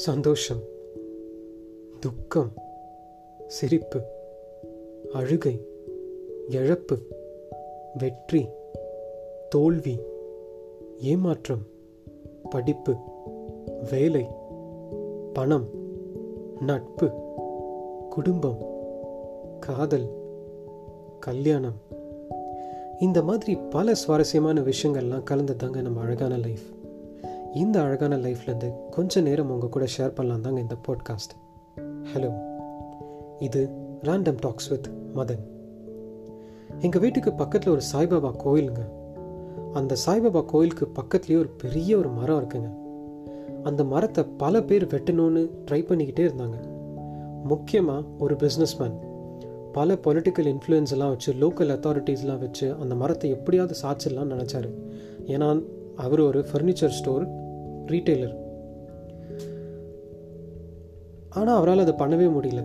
சந்தோஷம் துக்கம் சிரிப்பு அழுகை இழப்பு வெற்றி தோல்வி ஏமாற்றம் படிப்பு வேலை பணம் நட்பு குடும்பம் காதல் கல்யாணம். இந்த மாதிரி பல சுவாரஸ்யமான விஷயங்கள்லாம் கலந்து தாங்க நம்ம அழகான லைஃப் இந்த அழகான லைஃப்லேருந்து கொஞ்ச நேரம் உங்கள் கூட ஷேர் பண்ணலாம் தாங்க இந்த பாட்காஸ்ட் ஹலோ இது ரேண்டம் டாக்ஸ் வித் மதன் எங்கள் வீட்டுக்கு பக்கத்தில் ஒரு சாய்பாபா கோயிலுங்க. அந்த சாய்பாபா கோயிலுக்கு பக்கத்துலேயே ஒரு பெரிய ஒரு மரம் இருக்குங்க. அந்த மரத்தை பல பேர் வெட்டணும்னு ட்ரை பண்ணிக்கிட்டே இருந்தாங்க. முக்கியமாக ஒரு பிஸ்னஸ்மேன் பல பொலிட்டிக்கல் இன்ஃப்ளூயன்ஸ் எல்லாம் வச்சு லோக்கல் அத்தாரிட்டிஸ்லாம் வச்சு அந்த மரத்தை எப்படியாவது சாச்சிடலாம்னு நினச்சாரு. ஏன்னா அவர் ஒரு ஃபர்னிச்சர் ஸ்டோர் ரீட்டெய்லர் ஆனால் அவரால் அதை பண்ணவே முடியல.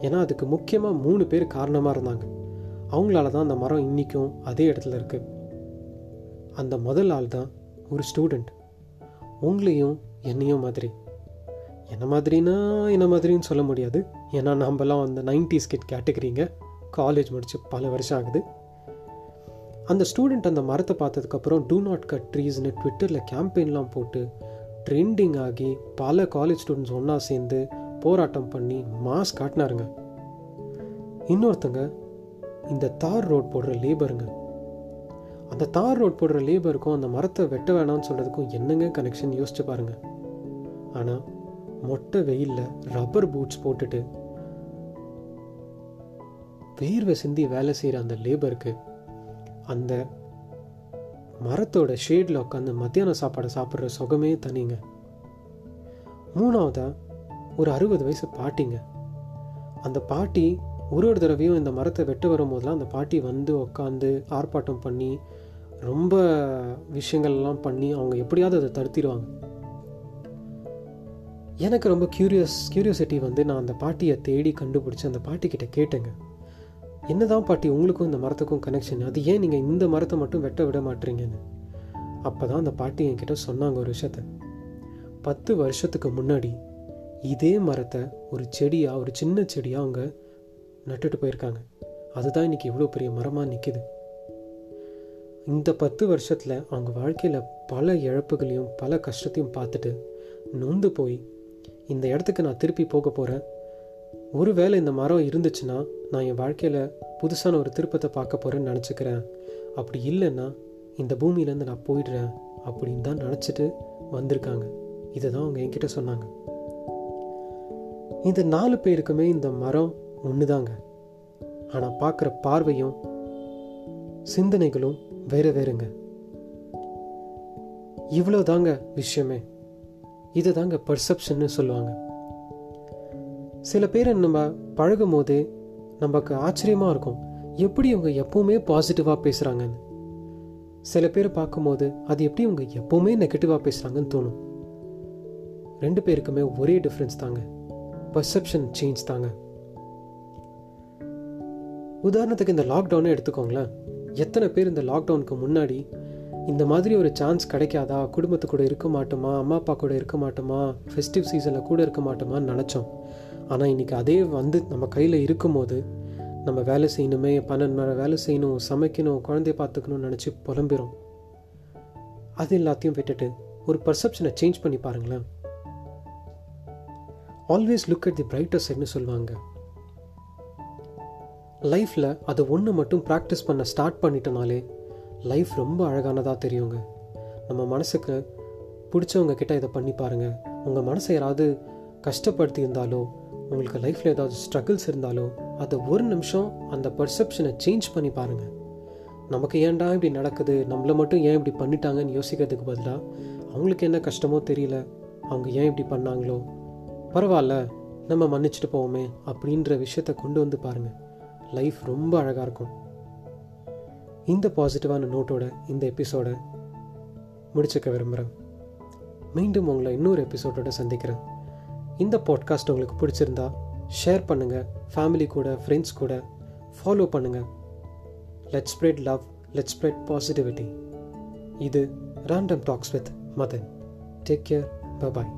ஏன்னா அதுக்கு முக்கியமாக மூணு பேர் காரணமாக இருந்தாங்க. அவங்களால தான் அந்த மரம் இன்றைக்கும் அதே இடத்துல இருக்குது அந்த முதல் ஆள் தான் ஒரு ஸ்டூடெண்ட் உங்களையும் என்னையும் மாதிரி. என்ன மாதிரினா என்ன மாதிரின்னு சொல்ல முடியாது. ஏன்னா நம்மலாம் அந்த நைன்டிஸ் கிட் கேட்டகிரிங்க காலேஜ் முடிச்சு பல வருஷம் ஆகுது. அந்த ஸ்டூடெண்ட் அந்த மரத்தை பார்த்ததுக்கப்புறம் டூ நாட் கட் ட்ரீஸ்னு ட்விட்டரில் கேம்பெயின்லாம் போட்டு ட்ரெண்டிங் ஆகி பல காலேஜ் ஸ்டூடெண்ட்ஸ் ஒன்றா சேர்ந்து போராட்டம் பண்ணி மாஸ் காட்டினாருங்க. இன்னொருத்தங்க இந்த தார் ரோட் போடுற லேபருங்க அந்த தார் ரோட் போடுற லேபருக்கும் அந்த மரத்தை வெட்ட வேணாம்னு சொல்கிறதுக்கும் என்னங்க கனெக்ஷன் யோசிச்சு பாருங்க. ஆனால் மொட்டை வெயிலில் ரப்பர் பூட்ஸ் போட்டுட்டு வேர்வை சிந்தி வேலை செய்கிற அந்த லேபருக்கு அந்த மரத்தோட ஷேடில் உட்காந்து மத்தியான சாப்பாடை சாப்பிட்ற சுகமே தனிங்க. மூணாவதாக ஒரு அறுபது வயசு பாட்டிங்க. அந்த பாட்டி ஒரு ஒரு தடவையும் இந்த மரத்தை வெட்ட வரும்போதெல்லாம் அந்த பாட்டி வந்து உட்காந்து ஆர்ப்பாட்டம் பண்ணி ரொம்ப விஷயங்கள்லாம் பண்ணி அவங்க எப்படியாவது அதை தடுத்திடுவாங்க. எனக்கு ரொம்ப க்யூரியஸ் க்யூரியோசிட்டி வந்து நான் அந்த பாட்டியை தேடி கண்டுபிடிச்சி அந்த பாட்டிக்கிட்ட கேட்டேங்க. என்னதான் பாட்டி உங்களுக்கும் இந்த மரத்துக்கும் கனெக்ஷன் அது ஏன் நீங்கள் இந்த மரத்தை மட்டும் வெட்ட விட மாட்டீங்கன்னு? அப்போ தான் அந்த பாட்டி என்கிட்ட சொன்னாங்க ஒரு விஷயத்த. பத்து வருஷத்துக்கு முன்னாடி இதே மரத்தை ஒரு செடியாக ஒரு சின்ன செடியாக அவங்க நட்டுட்டு போயிருக்காங்க. அதுதான் இன்னைக்கு இவ்வளோ பெரிய மரமாக நிற்கிது இந்த பத்து வருஷத்தில் அவங்க வாழ்க்கையில் பல இழப்புகளையும் பல கஷ்டத்தையும் பார்த்துட்டு நொந்து போய் இந்த இடத்துக்கு நான் திருப்பி போக போகிறேன் ஒருவேளை இந்த மரம் இருந்துச்சுன்னா நான் என் வாழ்க்கையில் புதுசான ஒரு திருப்பத்தை பார்க்க போகிறேன்னு நினச்சிக்கிறேன். அப்படி இல்லைன்னா இந்த பூமியிலேருந்து நான் போயிடுறேன் அப்படின்னு தான் நினச்சிட்டு வந்திருக்காங்க. இதை தான் அவங்க என்கிட்ட சொன்னாங்க. இந்த நாலு பேருக்குமே இந்த மரம் ஒன்று தாங்க ஆனால் பார்க்குற பார்வையும் சிந்தனைகளும் வேற வேறுங்க. இவ்வளோ தாங்க விஷயமே. இதை தாங்க பர்செப்ஷன்னு சொல்லுவாங்க. சில பேரை நம்ம பழகும் போது நமக்கு ஆச்சரியமாக இருக்கும். எப்படி இவங்க எப்போவுமே பாசிட்டிவாக பேசுகிறாங்கன்னு சில பேரை பார்க்கும்போது அது எப்படி இவங்க எப்போவுமே நெகட்டிவாக பேசுகிறாங்கன்னு தோணும். ரெண்டு பேருக்குமே ஒரே டிஃப்ரென்ஸ் தாங்க. பர்செப்ஷன் சேஞ்ச் தாங்க. உதாரணத்துக்கு இந்த லாக்டவுனே எடுத்துக்கோங்களேன். எத்தனை பேர் இந்த லாக்டவுனுக்கு முன்னாடி இந்த மாதிரி ஒரு சான்ஸ் கிடைக்காதா? குடும்பத்து கூட இருக்க மாட்டோமா? அம்மா அப்பா கூட இருக்க மாட்டோமா? ஃபெஸ்டிவ் சீசனில் கூட இருக்க மாட்டோமான்னு நினச்சோம். ஆனால் இன்றைக்கி அதே வந்து நம்ம கையில் இருக்கும்போது நம்ம வேலை செய்யணுமே பன்னெண்டு மணி வேலை செய்யணும் சமைக்கணும் குழந்தைய பார்த்துக்கணும்னு நினச்சி புலம்பிடும் அது எல்லாத்தையும் விட்டுட்டு ஒரு பர்செப்ஷனை சேஞ்ச் பண்ணி பாருங்களேன். Always look at the brighter சைட்னு சொல்லுவாங்க. லைஃப்பில் அது ஒன்று மட்டும் ப்ராக்டிஸ் பண்ண ஸ்டார்ட் பண்ணிட்டனாலே லைஃப் ரொம்ப அழகானதாக தெரியுங்க. நம்ம மனசுக்கு பிடிச்சவங்க கிட்ட இதை பண்ணி பாருங்கள் உங்கள் மனசை யாராவது கஷ்டப்படுத்தி இருந்தாலோ உங்களுக்கு லைஃப்பில் ஏதாவது ஸ்ட்ரகிள்ஸ் இருந்தாலோ அதை ஒரு நிமிஷம் அந்த பர்செப்ஷனை சேஞ்ச் பண்ணி பாருங்கள் நமக்கு ஏன்டா இப்படி நடக்குது? நம்மளை மட்டும் ஏன் இப்படி பண்ணிட்டாங்கன்னு யோசிக்கிறதுக்கு பதிலாக அவங்களுக்கு என்ன கஷ்டமோ தெரியல. அவங்க ஏன் இப்படி பண்ணாங்களோ? பரவாயில்ல நம்ம மன்னிச்சுட்டு போவோமே அப்படின்ற விஷயத்த கொண்டு வந்து பாருங்கள் லைஃப் ரொம்ப அழகாக இருக்கும். இந்த பாசிட்டிவான நோட்டோட இந்த எபிசோடை முடிச்சுக்க விரும்புகிறேன் மீண்டும் உங்களை இன்னொரு எபிசோடோட சந்திக்கிறேன். இந்த பாட்காஸ்ட் உங்களுக்கு பிடிச்சிருந்தா ஷேர் பண்ணுங்கள் ஃபேமிலி கூட ஃப்ரெண்ட்ஸ் கூட ஃபாலோ பண்ணுங்கள் let spread love let spread positivity இது random talks with Madhan take care bye